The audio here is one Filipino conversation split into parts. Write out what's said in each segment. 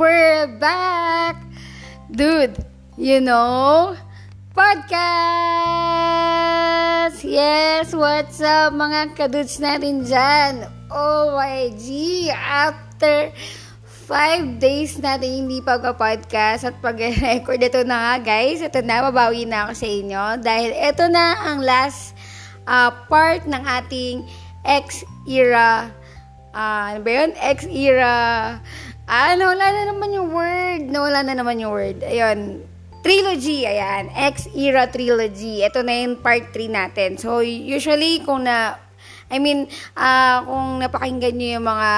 we're back! Dude, you know, podcast! Yes, what's up mga kadudes natin dyan? OYG, after 5 days natin hindi pagpa-podcast at pag-record. Ito na nga guys, ito na, mabawi na ako sa inyo dahil ito na ang last uh, part ng ating X-era uh, ano ba yun? X-era Ah, nawala na naman yung word. Nawala na naman yung word. Ayun. Trilogy, ayan. X-era trilogy. Ito na yung part 3 natin. So, usually, kung na, I mean, uh, kung napakinggan nyo yung mga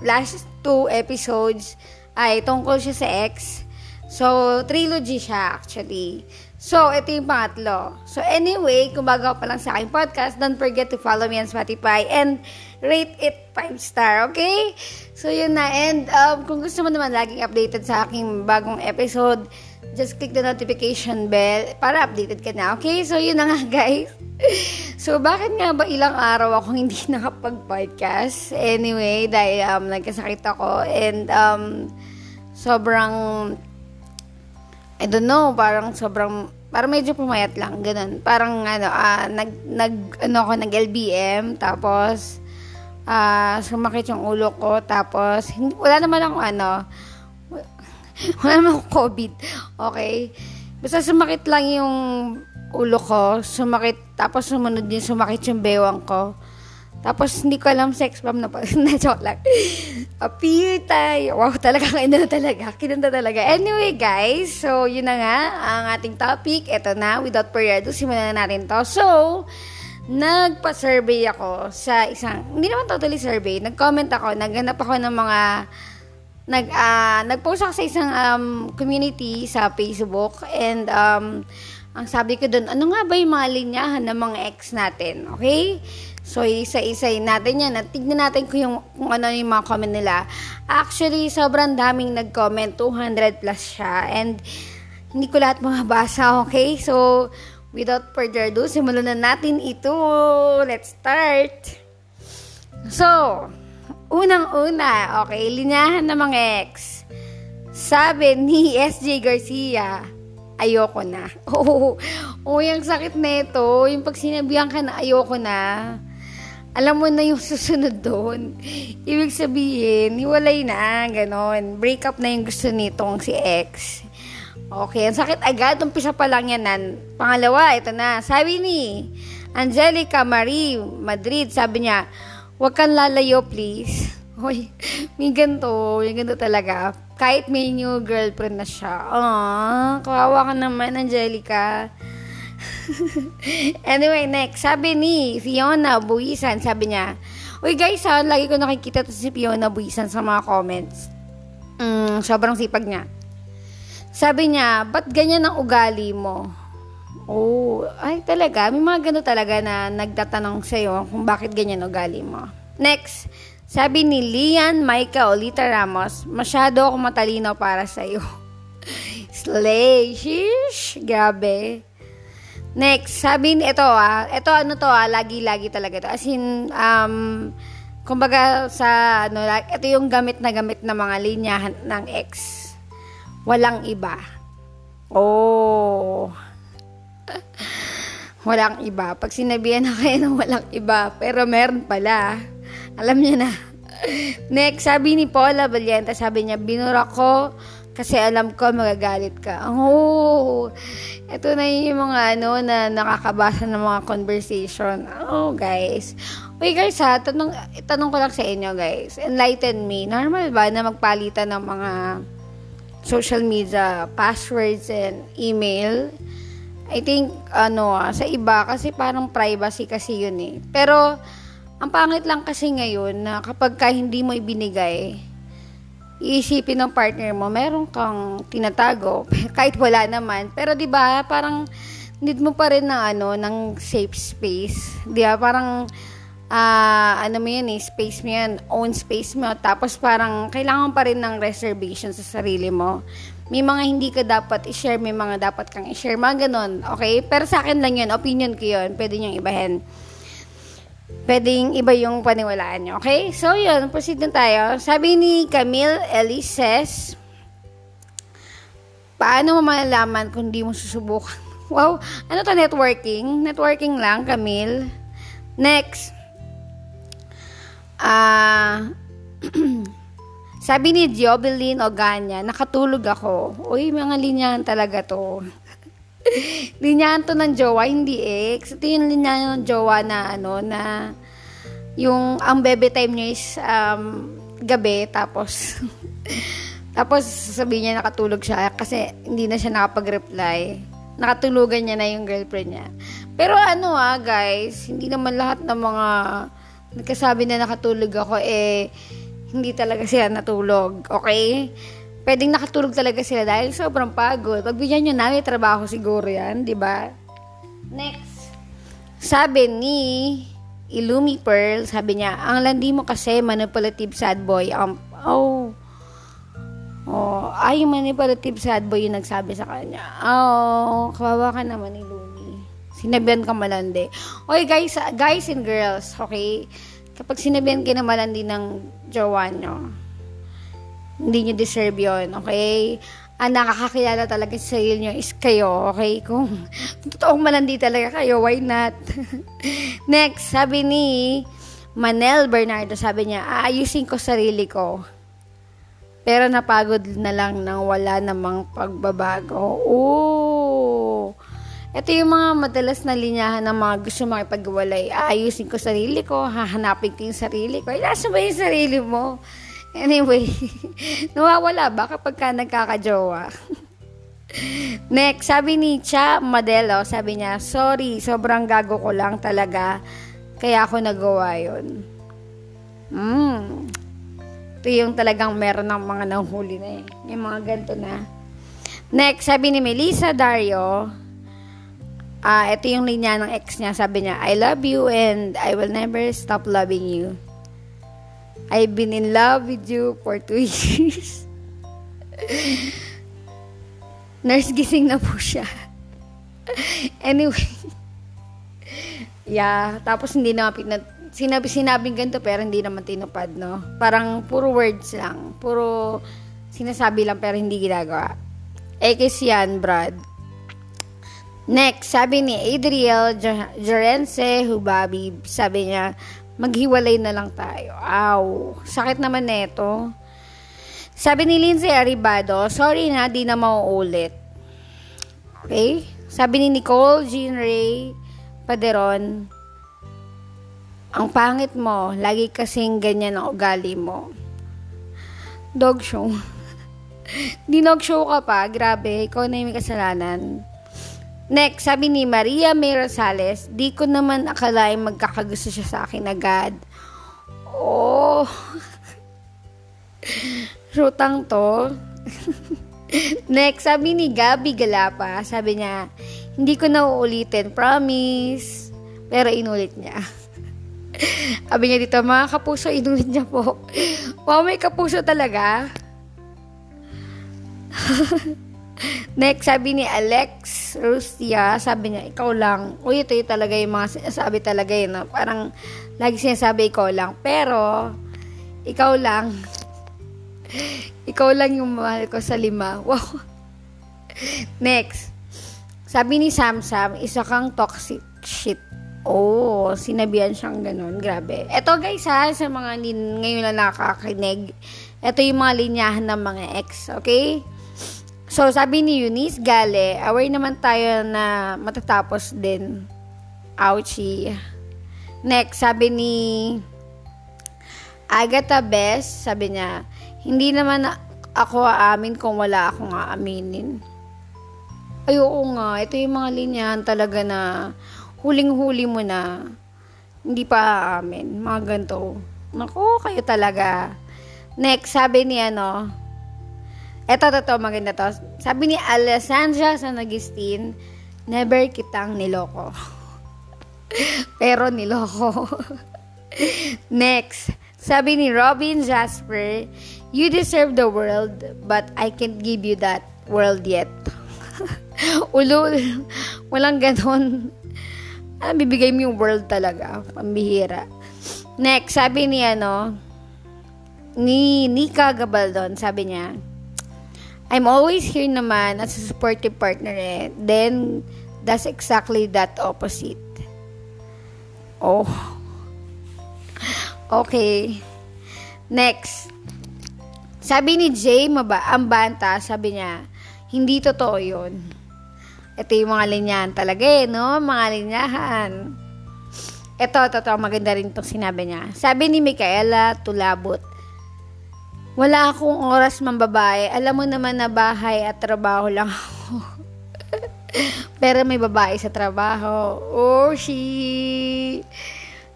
last two episodes, ay tungkol siya sa X. So, trilogy siya actually. So, ito yung pangatlo. So, anyway, kung bago pa lang sa aking podcast, don't forget to follow me on Spotify and rate it 5 star, okay? So, yun na. And um, kung gusto mo naman laging updated sa aking bagong episode, just click the notification bell para updated ka na, okay? So, yun na nga, guys. So, bakit nga ba ilang araw ako hindi nakapag-podcast? Anyway, dahil um, nagkasakit ako and um, sobrang I don't know, parang sobrang, parang medyo pumayat lang, ganun. Parang ano, uh, nag, nag, ano ako, nag LBM, tapos, uh, sumakit yung ulo ko, tapos, hindi, wala naman akong ano, wala naman akong COVID, okay? Basta sumakit lang yung ulo ko, sumakit, tapos sumunod din sumakit yung bewang ko. Tapos, hindi ko alam sex bomb na pa. na-joke lang. Appear tayo. Wow, talaga kinanta talaga. Kinanta talaga. Anyway, guys. So, yun na nga. Ang ating topic. Ito na. Without further simulan na natin to. So, nagpa-survey ako sa isang, hindi naman totally survey. Nag-comment ako. Naghanap ako ng mga nag uh, nag-post ako sa isang um, community sa Facebook and um, ang sabi ko doon, ano nga ba yung mga linyahan ng mga ex natin? Okay? So, isa-isay natin yan at tignan natin kung, yung, kung ano yung mga comment nila. Actually, sobrang daming nag-comment. 200 plus siya. And, hindi ko lahat mabasa, okay? So, without further ado, simulan na natin ito. Let's start! So, unang-una, okay, linyahan ng mga ex. Sabi ni SJ Garcia, ayoko na. Oo, oh, yung sakit nito, yung pag sinabihan ka na ayoko na, alam mo na yung susunod doon. Ibig sabihin, hiwalay na, ganon. Break up na yung gusto nitong si ex. Okay, ang sakit agad, umpisa pa lang yan. Nan. Pangalawa, ito na. Sabi ni Angelica Marie Madrid, sabi niya, huwag kang lalayo, please. Hoy, may ganito, may ganito talaga. Kahit may new girlfriend na siya. Ah, kawawa ka naman, Angelica. anyway, next. Sabi ni Fiona Buisan, sabi niya, Uy guys ha, lagi ko nakikita to si Fiona Buisan sa mga comments. Mm, sobrang sipag niya. Sabi niya, ba't ganyan ang ugali mo? Oh, ay talaga, may mga gano talaga na nagtatanong sa'yo kung bakit ganyan ugali mo. Next, sabi ni Lian Maika Olita Ramos, masyado ako matalino para sa'yo. Slay, shish, grabe. Next, sabi ni ito ah, ito ano to ah, lagi-lagi talaga to. As in, um, kumbaga sa, ano, ito yung gamit na gamit na mga linya ng X. Walang iba. Oh. walang iba. Pag sinabihan na kayo ng walang iba, pero meron pala. Alam niya na. Next, sabi ni Paula Valienta, sabi niya, binura ko kasi alam ko magagalit ka. Oh, ito na yung mga ano na nakakabasa ng mga conversation. Oh, guys. Uy, guys ha, tanong, tanong ko lang sa inyo, guys. Enlighten me. Normal ba na magpalitan ng mga social media passwords and email? I think, ano, sa iba, kasi parang privacy kasi yun eh. Pero, ang pangit lang kasi ngayon na kapag ka hindi mo ibinigay, iisipin ng partner mo, meron kang tinatago kahit wala naman. Pero 'di ba, parang need mo pa rin ng ano, ng safe space. 'Di ba? Parang uh, ano mo yun eh, space mo yan, own space mo. Tapos parang kailangan pa rin ng reservation sa sarili mo. May mga hindi ka dapat i-share, may mga dapat kang i-share. Mga ganun, okay? Pero sa akin lang yun, opinion ko yun. Pwede niyong ibahin pwedeng iba yung paniwalaan nyo. Okay? So, yun. Proceed na tayo. Sabi ni Camille Elises, Paano mo malalaman kung di mo susubukan? Wow, ano to networking? Networking lang, Camille. Next. Ah, sabi ni Jobelin Oganya, nakatulog ako. Uy, mga linyahan talaga to. linyahan to ng jowa, hindi ex. Ito yung linyahan ng jowa na ano, na yung ang bebe time niya is um, gabi, tapos tapos sabihin niya nakatulog siya kasi hindi na siya nakapag-reply nakatulugan niya na yung girlfriend niya. Pero ano ah, guys, hindi naman lahat ng mga nagkasabi na nakatulog ako, eh, hindi talaga sila natulog. Okay? Pwedeng nakatulog talaga sila dahil sobrang pagod. Pagbigyan nyo na, may trabaho siguro yan, di ba? Next. Sabi ni Illumi Pearl, sabi niya, ang landi mo kasi manipulative sad boy. Um, oh, Oh, ay, manipulative sad boy yung nagsabi sa kanya. Oh, kawawa ka naman ni Lumi. Sinabihan ka malandi. Okay, guys, guys and girls, okay? Kapag sinabihan ka na malandi ng jowa nyo, hindi nyo deserve yon okay? Ang nakakakilala talaga sa sarili nyo is kayo, okay? Kung totoong malandi talaga kayo, why not? Next, sabi ni Manel Bernardo, sabi niya, aayusin ko sarili ko pero napagod na lang nang wala namang pagbabago. Oo. Ito yung mga madalas na linyahan ng mga gusto makipagwalay. Ayusin ko sarili ko, hahanapin ko yung sarili ko. Ay, nasa ba yung sarili mo? Anyway, nawawala ba kapag ka nagkakajowa? Next, sabi ni Cha Modelo, sabi niya, sorry, sobrang gago ko lang talaga, kaya ako nagawa yun. Hmm, ito yung talagang meron ng mga nahuli na eh. Yung mga ganito na. Next, sabi ni Melissa Dario, uh, ito yung linya ng ex niya. Sabi niya, I love you and I will never stop loving you. I've been in love with you for two years. Nurse gising na po siya. anyway. yeah, tapos hindi na pinat sinabi sinabing ganito pero hindi naman tinupad, no? Parang puro words lang. Puro sinasabi lang pero hindi ginagawa. Ekis yan, Brad. Next, sabi ni Adriel Jerense Hubabi, sabi niya, maghiwalay na lang tayo. Aw, sakit naman neto. Sabi ni Lindsay Aribado, sorry na, di na mauulit. Okay? Sabi ni Nicole Jean Ray Paderon, ang pangit mo, lagi kasing ganyan ang ugali mo. Dog show. Dinog show ka pa, grabe, ikaw na yung kasalanan. Next, sabi ni Maria May Rosales, di ko naman akalain magkakagusto siya sa akin agad. Oh. Rutang to. Next, sabi ni Gabi Galapa, sabi niya, hindi ko na uulitin, promise. Pero inulit niya. Sabi niya dito, mga kapuso, inulit niya po. Wow, may kapuso talaga. Next, sabi ni Alex Rustia, sabi niya, ikaw lang. Uy, ito yung talaga yung mga sabi talaga yun. No? Parang, lagi sinasabi, ikaw lang. Pero, ikaw lang. ikaw lang yung mahal ko sa lima. Wow. Next, sabi ni Sam Sam, isa kang toxic shit Oh, sinabihan siyang ganun. Grabe. Ito guys ha, sa mga ngayon na nakakinig, ito yung mga linyahan ng mga ex. Okay? So, sabi ni Eunice Gale, aware naman tayo na matatapos din. Ouchie. Next, sabi ni Agatha Best, sabi niya, hindi naman ako aamin kung wala akong aaminin. Ay, oo nga. Ito yung mga linyahan talaga na huling-huli mo na, hindi pa amin. Mga ganito. Naku, kayo talaga. Next, sabi ni ano, eto, to, to, maganda to. Sabi ni Alessandra Sanagustin, never kitang niloko. Pero niloko. Next, sabi ni Robin Jasper, you deserve the world, but I can't give you that world yet. Ulul, walang ganon. Ah, bibigay mo yung world talaga. Pambihira. Next, sabi ni ano, ni Nika Gabaldon, sabi niya, I'm always here naman as a supportive partner eh. Then, that's exactly that opposite. Oh. Okay. Next. Sabi ni Jay Maba, ang banta, sabi niya, hindi totoo yun. Ito yung mga linyahan talaga eh, no? Mga linyahan. Ito, totoo, maganda rin itong sinabi niya. Sabi ni Micaela Tulabot, wala akong oras mambabae. Alam mo naman na bahay at trabaho lang ako. Pero may babae sa trabaho. Oh, she...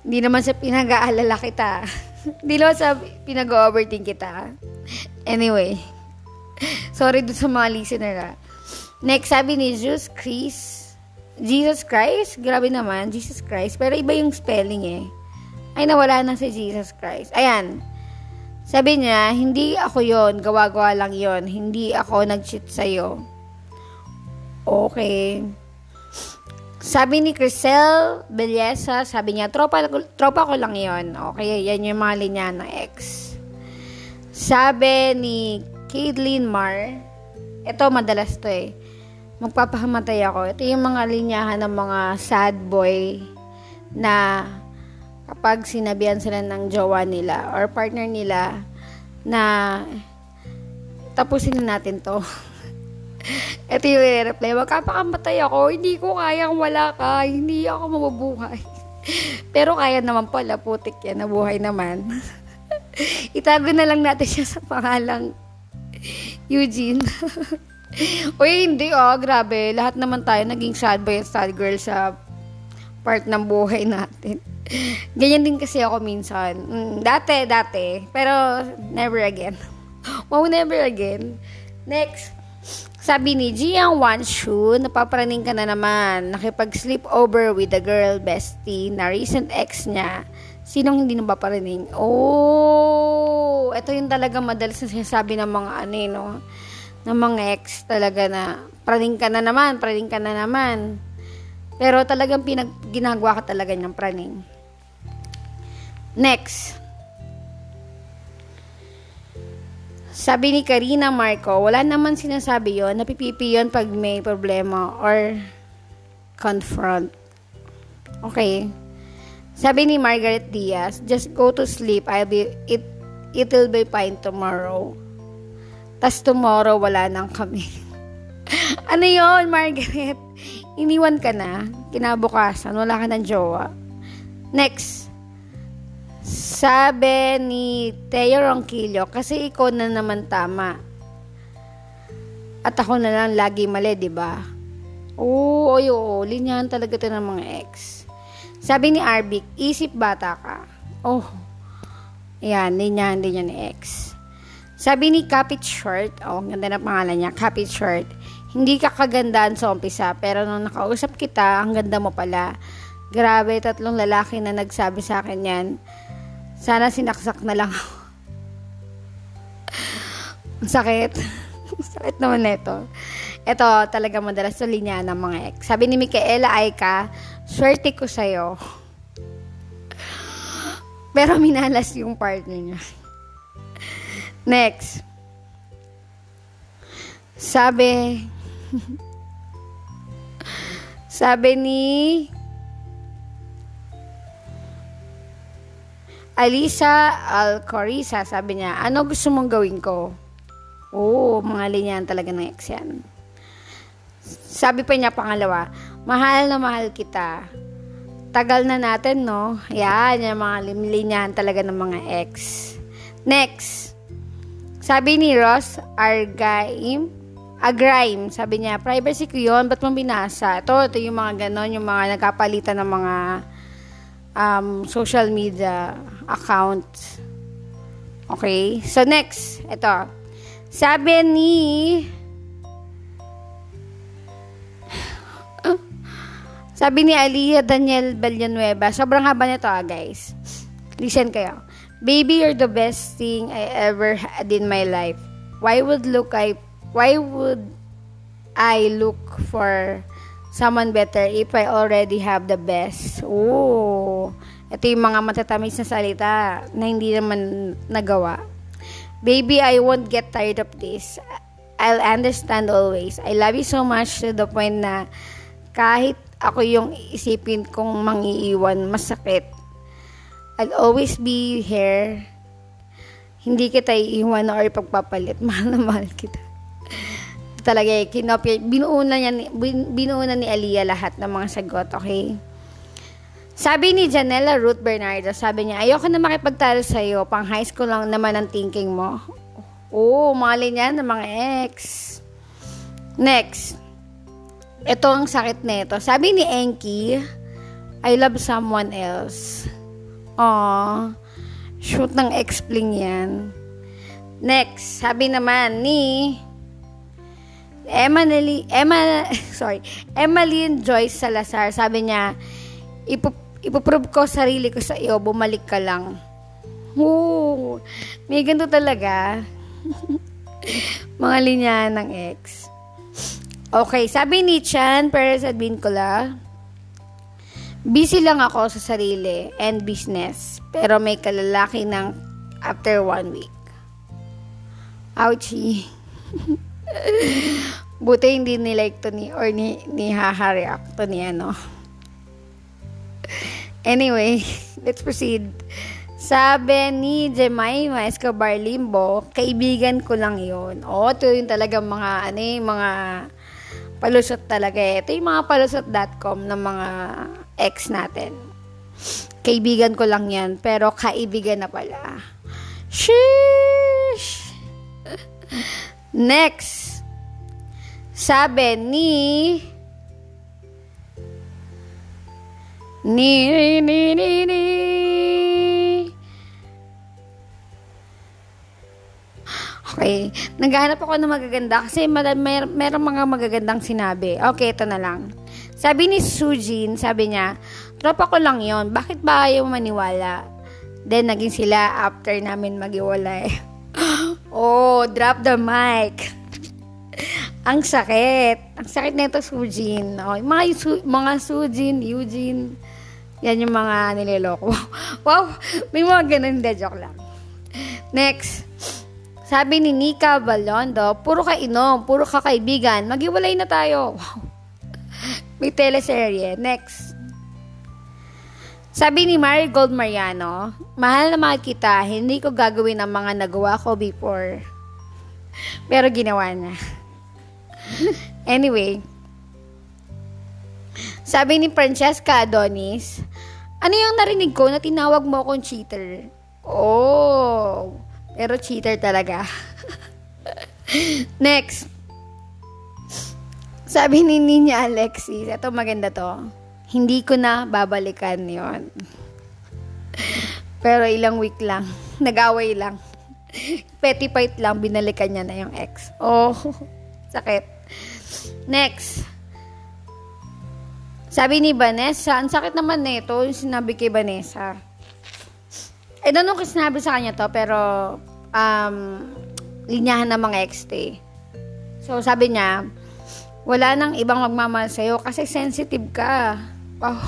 Hindi naman sa pinag-aalala kita. Hindi naman sa pinag-overthink kita. Anyway. Sorry dun sa mga listener ah. Next, sabi ni Jesus Chris. Jesus Christ? Grabe naman, Jesus Christ. Pero iba yung spelling eh. Ay, nawala na si Jesus Christ. Ayan. Sabi niya, hindi ako yon gawa-gawa lang yon hindi ako nag-cheat sa'yo. Okay. Sabi ni Crisel Belleza, sabi niya, tropa, tropa ko lang yon Okay, yan yung mga linya ng ex. Sabi ni Caitlyn Mar, ito madalas to eh, magpapahamatay ako. Ito yung mga linyahan ng mga sad boy na kapag sinabihan sila ng jowa nila or partner nila na tapusin na natin to. Ito yung reply, magkapakamatay ako, hindi ko kayang wala ka, hindi ako mabubuhay. Pero kaya naman pala, putik yan, nabuhay naman. Itago na lang natin siya sa pangalang Eugene. Uy, hindi oh, grabe. Lahat naman tayo naging sad boy at sad girl sa part ng buhay natin. Ganyan din kasi ako minsan. Mm, dati, dati. Pero, never again. wow, never again. Next. Sabi ni Jiang Wanshu, napapraning ka na naman. Nakipag-sleep over with the girl bestie na recent ex niya. Sinong hindi napaparaning? Oh, ito yung talaga madalas na sinasabi ng mga ano, eh, no? Ng mga ex talaga na praning ka na naman, praning ka na naman. Pero talagang pinag ginagawa ka talaga ng praning. Next. Sabi ni Karina Marco, wala naman sinasabi yon napipipi yon pag may problema or confront. Okay. Sabi ni Margaret Diaz, just go to sleep. I'll be, it, it'll be fine tomorrow. Tas tomorrow, wala nang kami. ano yon Margaret? Iniwan ka na. Kinabukasan, wala ka ng jowa. Next. Sabi ni Teo Ronquillo, kasi ikaw na naman tama. At ako na lang lagi mali, di ba? Oo, oy, oo, linyahan talaga ito ng mga ex. Sabi ni Arbik, isip bata ka. Oh, yan, linyahan din yan ni ex. Sabi ni Capit Short, oh, ganda na pangalan niya, Capit Short, hindi ka kagandaan sa umpisa, pero nung nakausap kita, ang ganda mo pala. Grabe, tatlong lalaki na nagsabi sa akin yan. Sana sinaksak na lang ako. Sakit. Sakit naman nito. Ito, talaga madalas sa linya ng mga ex. Sabi ni Micaela Aika, swerte ko sa'yo. Pero minalas yung partner niya. Next. Sabi, sabi ni Alisa Alcoriza, sabi niya, ano gusto mong gawin ko? Oo, mga linyan talaga ng ex yan. Sabi pa niya pangalawa, mahal na mahal kita. Tagal na natin, no? Yan, yung mga linyan talaga ng mga ex. Next. Sabi ni Ross Argaim, Agraim, sabi niya, privacy ko yun, ba't mo binasa? Ito, ito yung mga ganon, yung mga nagkapalitan ng mga um, social media account. Okay? So, next. Ito. Sabi ni... Sabi ni Aliyah Daniel Villanueva, sobrang haba nito ah, guys. Listen kayo. Baby, you're the best thing I ever had in my life. Why would look I why would I look for someone better if I already have the best? Oh. Ito yung mga matatamis na salita na hindi naman nagawa. Baby, I won't get tired of this. I'll understand always. I love you so much to the point na kahit ako yung isipin kong mangiiwan, masakit. I'll always be here. Hindi kita iiwan or ipagpapalit. Mahal na mahal kita. Talaga kinopya, binuuna, niya, binuuna ni Aliyah lahat ng mga sagot, okay? Sabi ni Janela Ruth Bernardo, sabi niya, ayoko na makipagtalo sa'yo, pang high school lang naman ang thinking mo. Oo, oh, mali niya ng mga ex. Next. Ito ang sakit nito. Sabi ni Enki, I love someone else. Aww. Shoot ng ex-pling yan. Next. Sabi naman ni Nelly, Emma, sorry, Emmeline Joyce Salazar. Sabi niya, ipo, ipoprove ko sarili ko sa iyo, bumalik ka lang. Oo, may ganito talaga. Mga linya ng ex. Okay, sabi ni Chan Perez at Vincula, busy lang ako sa sarili and business, pero may kalalaki ng after one week. Ouchie. Buti hindi ni like to ni or ni, ni haha-react to ni ano. Anyway, let's proceed. Sabi ni Jemima Escobar Limbo, kaibigan ko lang yon. O, ito yung talaga mga, ano yung mga palusot talaga eh. Ito yung mga palusot.com ng mga ex natin. Kaibigan ko lang yan, pero kaibigan na pala. Sheesh! Next. Sabi ni ni ni ni ni Okay. Naghahanap ako ng magaganda kasi may, may, merong mga magagandang sinabi. Okay, ito na lang. Sabi ni Sujin, sabi niya, tropa ko lang yon bakit ba ayaw maniwala? Then, naging sila after namin magiwalay. oh, drop the mic. Ang sakit. Ang sakit nito, Sujin. Okay, mga, su- mga Sujin, Eugene, yan yung mga nililoko. wow, may mga ganun, de, joke lang. Next. Sabi ni Nika Balondo, puro ka inom, puro ka kaibigan, maghiwalay na tayo. Wow. May teleserye. Next. Sabi ni Marigold Mariano, mahal na mahal kita, hindi ko gagawin ang mga nagawa ko before. Pero ginawa niya. anyway. Sabi ni Francesca Adonis, ano yung narinig ko na tinawag mo akong cheater? Oh, pero cheater talaga. Next. Sabi ni Ninya Alexis, ito maganda to. Hindi ko na babalikan yon. Pero ilang week lang. Nag-away lang. Petty fight lang, binalikan niya na yung ex. Oh, sakit. Next. Sabi ni Vanessa, ang sakit naman nito, yung sinabi kay Vanessa. I don't know sinabi sa kanya to, pero um, linyahan ng mga ex-stay. So, sabi niya, wala nang ibang magmamahal sa'yo kasi sensitive ka. Oh,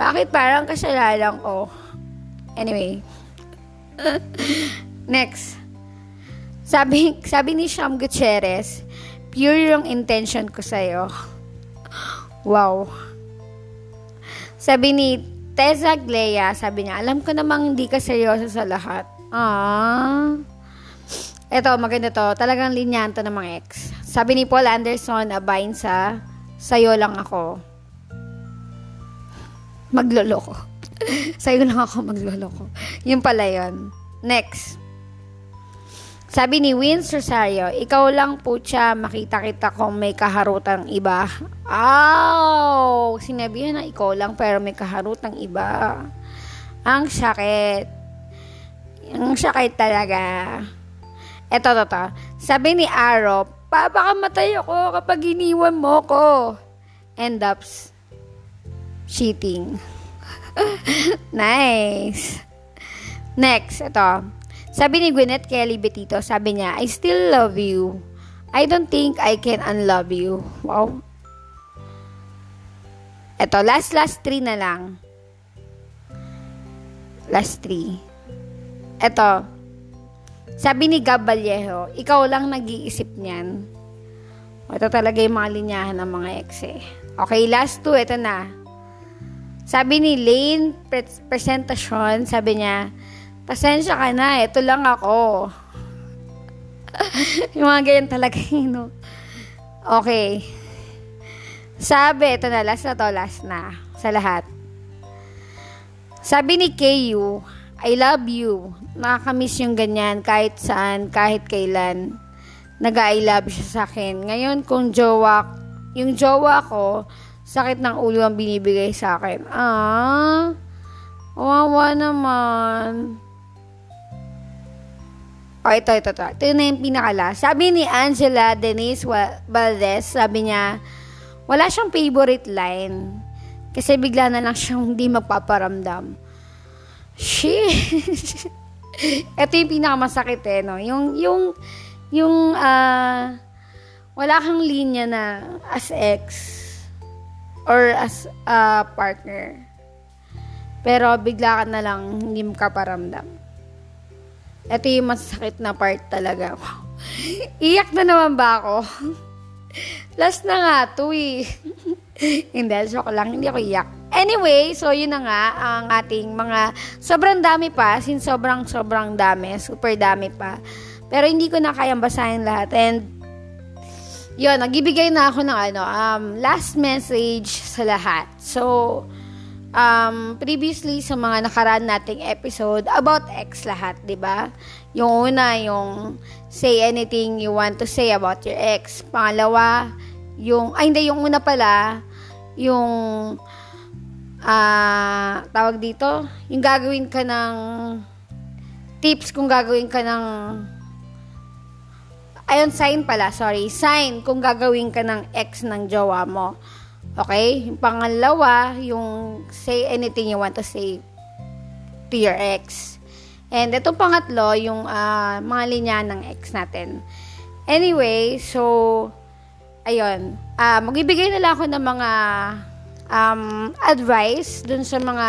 bakit parang kasalanan ko? Anyway. Next. Sabi, sabi ni Sham Gutierrez, pure yung intention ko sa'yo. Wow. Sabi ni Teza Glea, sabi niya, alam ko namang hindi ka seryoso sa lahat. Ah. Ito, maganda to. Talagang linyan to ng mga ex. Sabi ni Paul Anderson, abayin sa sayo lang ako. Magloloko. sayo lang ako magloloko. Yun pala yun. Next. Sabi ni Vince Rosario, ikaw lang po siya makita kita kung may kaharutang iba. Aw! Sinabihan na ikaw lang pero may kaharutang iba. Ang sakit. Ang sakit talaga. Eto, to, to. Sabi ni Aro, papakamatay ako kapag iniwan mo ko. End ups cheating. nice. Next, ito. Sabi ni Gwyneth Kelly Betito, sabi niya, I still love you. I don't think I can unlove you. Wow. Ito, last, last three na lang. Last three. Ito. Sabi ni Gab Vallejo, ikaw lang nag-iisip niyan. Ito talaga yung mga linyahan ng mga ex eh. Okay, last two, ito na. Sabi ni Lane pre- Presentasyon, sabi niya, pasensya ka na, ito lang ako. yung mga ganyan talaga yun, no? Okay. Sabi, ito na, last na to, last na. Sa lahat. Sabi ni KU, I love you. Nakakamiss yung ganyan kahit saan, kahit kailan. Nag-I love siya sa akin. Ngayon, kung jowa, yung jowa ko, sakit ng ulo ang binibigay sa akin. Ah, wawa naman. O, oh, ito, ito, ito. Ito na yung pinakala. Sabi ni Angela Denise Valdez, sabi niya, wala siyang favorite line. Kasi bigla na lang siyang hindi magpaparamdam. Shit! ito yung pinakamasakit eh, no? Yung, yung, yung, ah, uh, wala kang linya na as ex or as a uh, partner. Pero bigla ka na lang hindi mo kaparamdam. Ito yung masakit na part talaga. Iyak na naman ba ako? Last na nga to eh. hindi, joke lang. Hindi ako iyak. Anyway, so yun na nga ang ating mga sobrang dami pa. Sin sobrang sobrang dami. Super dami pa. Pero hindi ko na kayang basahin lahat. And yun, nagbibigay na ako ng ano, um, last message sa lahat. So, um, previously sa mga nakaraan nating episode about ex lahat, 'di ba? Yung una, yung say anything you want to say about your ex. Pangalawa, yung ay hindi yung una pala, yung uh, tawag dito, yung gagawin ka ng tips kung gagawin ka ng ayun sign pala, sorry, sign kung gagawin ka ng ex ng jowa mo. Okay? Yung pangalawa, yung say anything you want to say to your ex. And itong pangatlo, yung uh, mga linya ng ex natin. Anyway, so, ayun. Uh, magbibigay na lang ako ng mga um, advice dun sa mga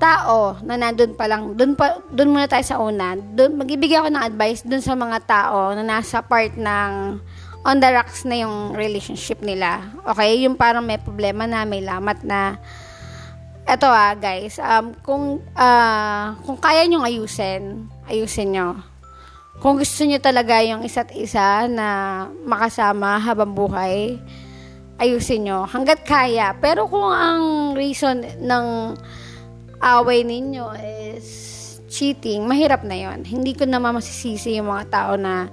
tao na nandun pa lang, dun, pa, dun muna tayo sa una. Dun, magbibigay ako ng advice dun sa mga tao na nasa part ng on the rocks na yung relationship nila. Okay? Yung parang may problema na, may lamat na. Eto ah, guys. Um, kung, uh, kung kaya nyong ayusin, ayusin nyo. Kung gusto nyo talaga yung isa't isa na makasama habang buhay, ayusin nyo. Hanggat kaya. Pero kung ang reason ng away ninyo is cheating, mahirap na yon. Hindi ko naman masisisi yung mga tao na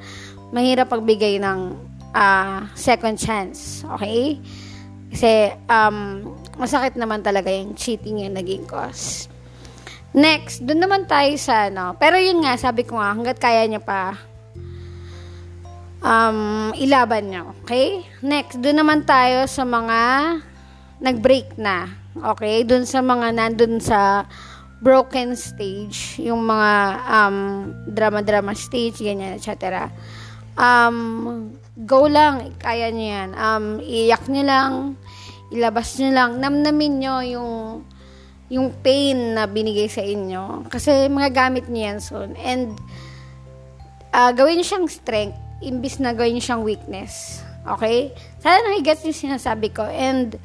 mahirap pagbigay ng uh, second chance. Okay? Kasi, um, masakit naman talaga yung cheating yung naging cause. Next, dun naman tayo sa, ano, pero yun nga, sabi ko nga, hanggat kaya niya pa, um, ilaban niyo. Okay? Next, dun naman tayo sa mga nag-break na. Okay? Dun sa mga nandun sa broken stage, yung mga um, drama-drama stage, ganyan, etc. Um, go lang, kaya niyo yan. Um, iyak niyo lang, ilabas niyo lang, namnamin niyo yung yung pain na binigay sa inyo. Kasi mga gamit niyo yan soon. And, uh, gawin niyo siyang strength, imbis na gawin niyo siyang weakness. Okay? Sana nakigets yung sinasabi ko. And,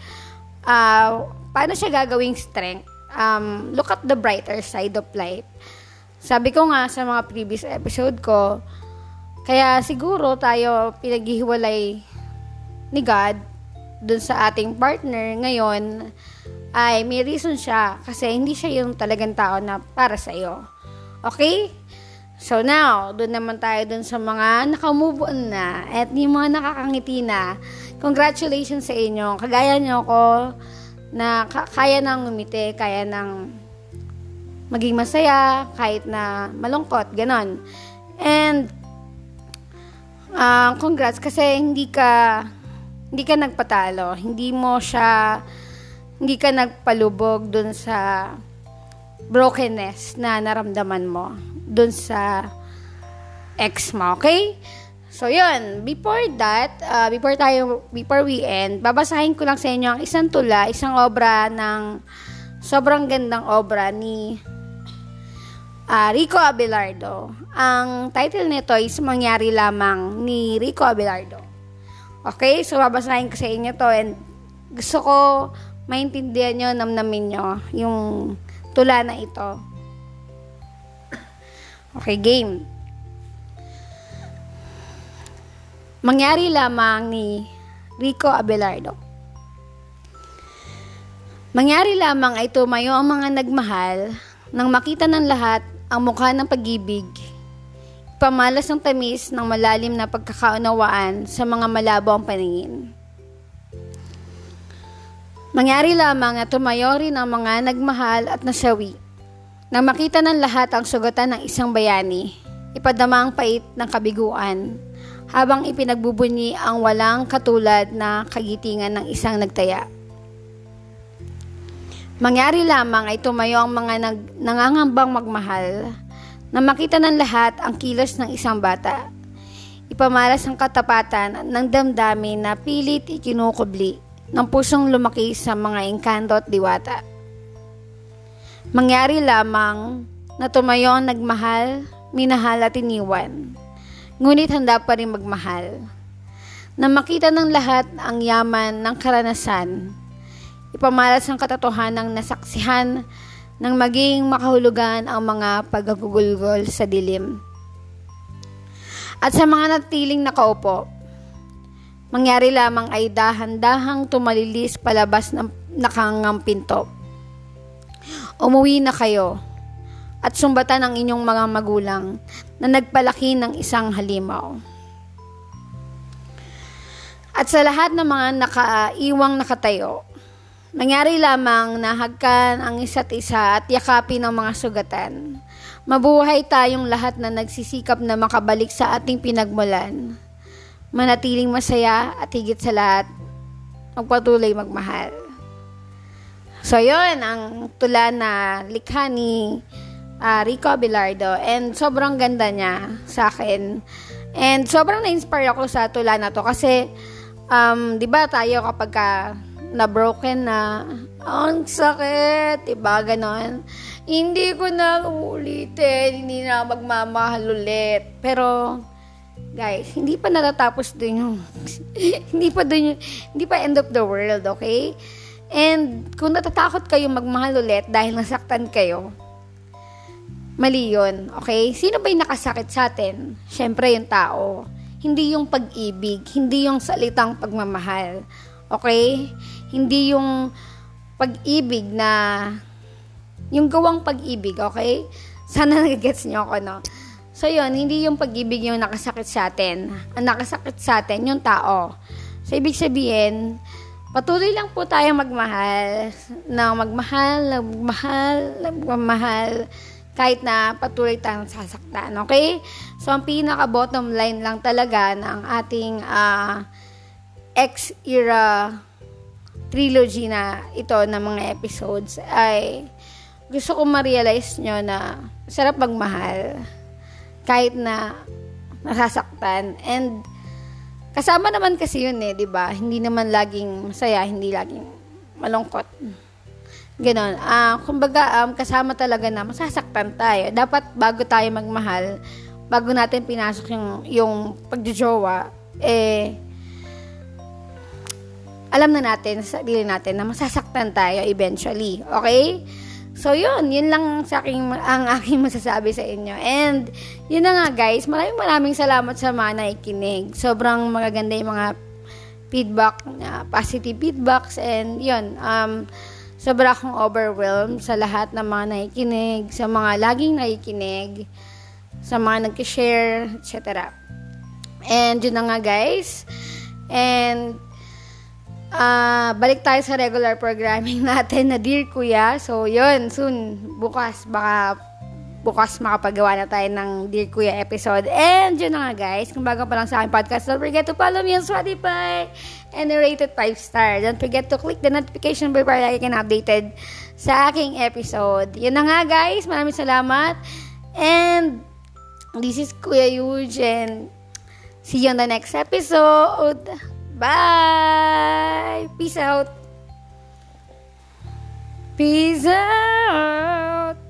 uh, paano siya gagawing strength? Um, look at the brighter side of life. Sabi ko nga sa mga previous episode ko, kaya siguro tayo pinaghihiwalay ni God dun sa ating partner ngayon ay may reason siya kasi hindi siya yung talagang tao na para sa iyo. Okay? So now, doon naman tayo dun sa mga nakamove on na at yung mga nakakangiti na. Congratulations sa inyo. Kagaya nyo ko na kaya nang umiti, kaya nang maging masaya, kahit na malungkot, ganon. And uh, congrats kasi hindi ka hindi ka nagpatalo. Hindi mo siya hindi ka nagpalubog dun sa brokenness na naramdaman mo dun sa ex mo, okay? So, yun. Before that, uh, before tayo, before we end, babasahin ko lang sa inyo ang isang tula, isang obra ng sobrang gandang obra ni uh, Rico Abelardo. Ang title nito is Mangyari Lamang ni Rico Abelardo. Okay, so babasahin ko sa inyo to and gusto ko maintindihan nyo, namnamin nyo yung tula na ito. Okay, game. Mangyari lamang ni Rico Abelardo. Mangyari lamang ay tumayo ang mga nagmahal nang makita ng lahat ang mukha ng pag-ibig. Pamalas ng tamis ng malalim na pagkakaunawaan sa mga malabo ang paningin. Mangyari lamang na tumayo rin ang mga nagmahal at nasawi. Nang makita ng lahat ang sugatan ng isang bayani, ipadama ang pait ng kabiguan, habang ipinagbubunyi ang walang katulad na kagitingan ng isang nagtaya. Mangyari lamang ay tumayo ang mga nag, nangangambang magmahal na makita ng lahat ang kilos ng isang bata. Ipamalas ang katapatan ng damdamin na pilit ikinukubli ng pusong lumaki sa mga engkanto at diwata. Mangyari lamang na tumayo ang nagmahal, minahal at iniwan. Ngunit handa pa rin magmahal. Na makita ng lahat ang yaman ng karanasan ipamalas ang katotohanang nasaksihan ng maging makahulugan ang mga pagagugulgol sa dilim. At sa mga natiling nakaupo, mangyari lamang ay dahan-dahang tumalilis palabas ng nakangang pinto. Umuwi na kayo at sumbatan ang inyong mga magulang na nagpalaki ng isang halimaw. At sa lahat ng mga nakaiwang nakatayo, Nangyari lamang na hagkan ang isa't isa at yakapin ang mga sugatan. Mabuhay tayong lahat na nagsisikap na makabalik sa ating pinagmulan. Manatiling masaya at higit sa lahat, magpatuloy magmahal. So, yun ang tula na likha ni uh, Rico Abelardo. And sobrang ganda niya sa akin. And sobrang na-inspire ako sa tula na to kasi, um, di ba tayo kapag ka na broken na, ang sakit, diba, ganon. Hindi ko na ulitin, hindi na magmamahal ulit. Pero, guys, hindi pa natatapos dun yung, hindi pa dun yung, hindi pa end of the world, okay? And, kung natatakot kayo magmahal ulit dahil nasaktan kayo, mali yun, okay? Sino ba yung nakasakit sa atin? Siyempre, yung tao. Hindi yung pag-ibig, hindi yung salitang pagmamahal. Okay? Hindi yung pag-ibig na yung gawang pag-ibig, okay? Sana nagigets niyo ako, no? So, yun, hindi yung pag-ibig yung nakasakit sa atin. Ang nakasakit sa atin, yung tao. So, ibig sabihin, patuloy lang po tayong magmahal, na magmahal, magmahal, magmahal, kahit na patuloy tayong sasaktan, okay? So, ang pinaka-bottom line lang talaga ng ating uh, X-era trilogy na ito ng mga episodes ay gusto ko ma-realize nyo na sarap magmahal kahit na nasasaktan and kasama naman kasi yun eh, 'di ba? Hindi naman laging masaya, hindi laging malungkot. Ganon. Ah, uh, kumbaga um, kasama talaga na masasaktan tayo. Dapat bago tayo magmahal, bago natin pinasok yung yung pagjojowa, eh alam na natin sa sarili natin na masasaktan tayo eventually. Okay? So, yun. Yun lang sa aking, ang aking masasabi sa inyo. And, yun na nga guys. Maraming maraming salamat sa mga naikinig. Sobrang magaganda yung mga feedback, uh, positive feedbacks. And, yun. Um, sobra akong overwhelmed sa lahat ng mga naikinig, sa mga laging naikinig, sa mga nag-share, etc. And, yun na nga guys. And, uh, balik tayo sa regular programming natin na Dear Kuya. So, yun, soon, bukas, baka bukas makapagawa na tayo ng Dear Kuya episode. And yun na nga guys, kung bago pa lang sa aking podcast, don't forget to follow me on Spotify and rated 5 star. Don't forget to click the notification bell para lagi ka updated sa aking episode. Yun na nga guys, maraming salamat. And this is Kuya Eugene. See you on the next episode. Bye. Peace out. Peace out.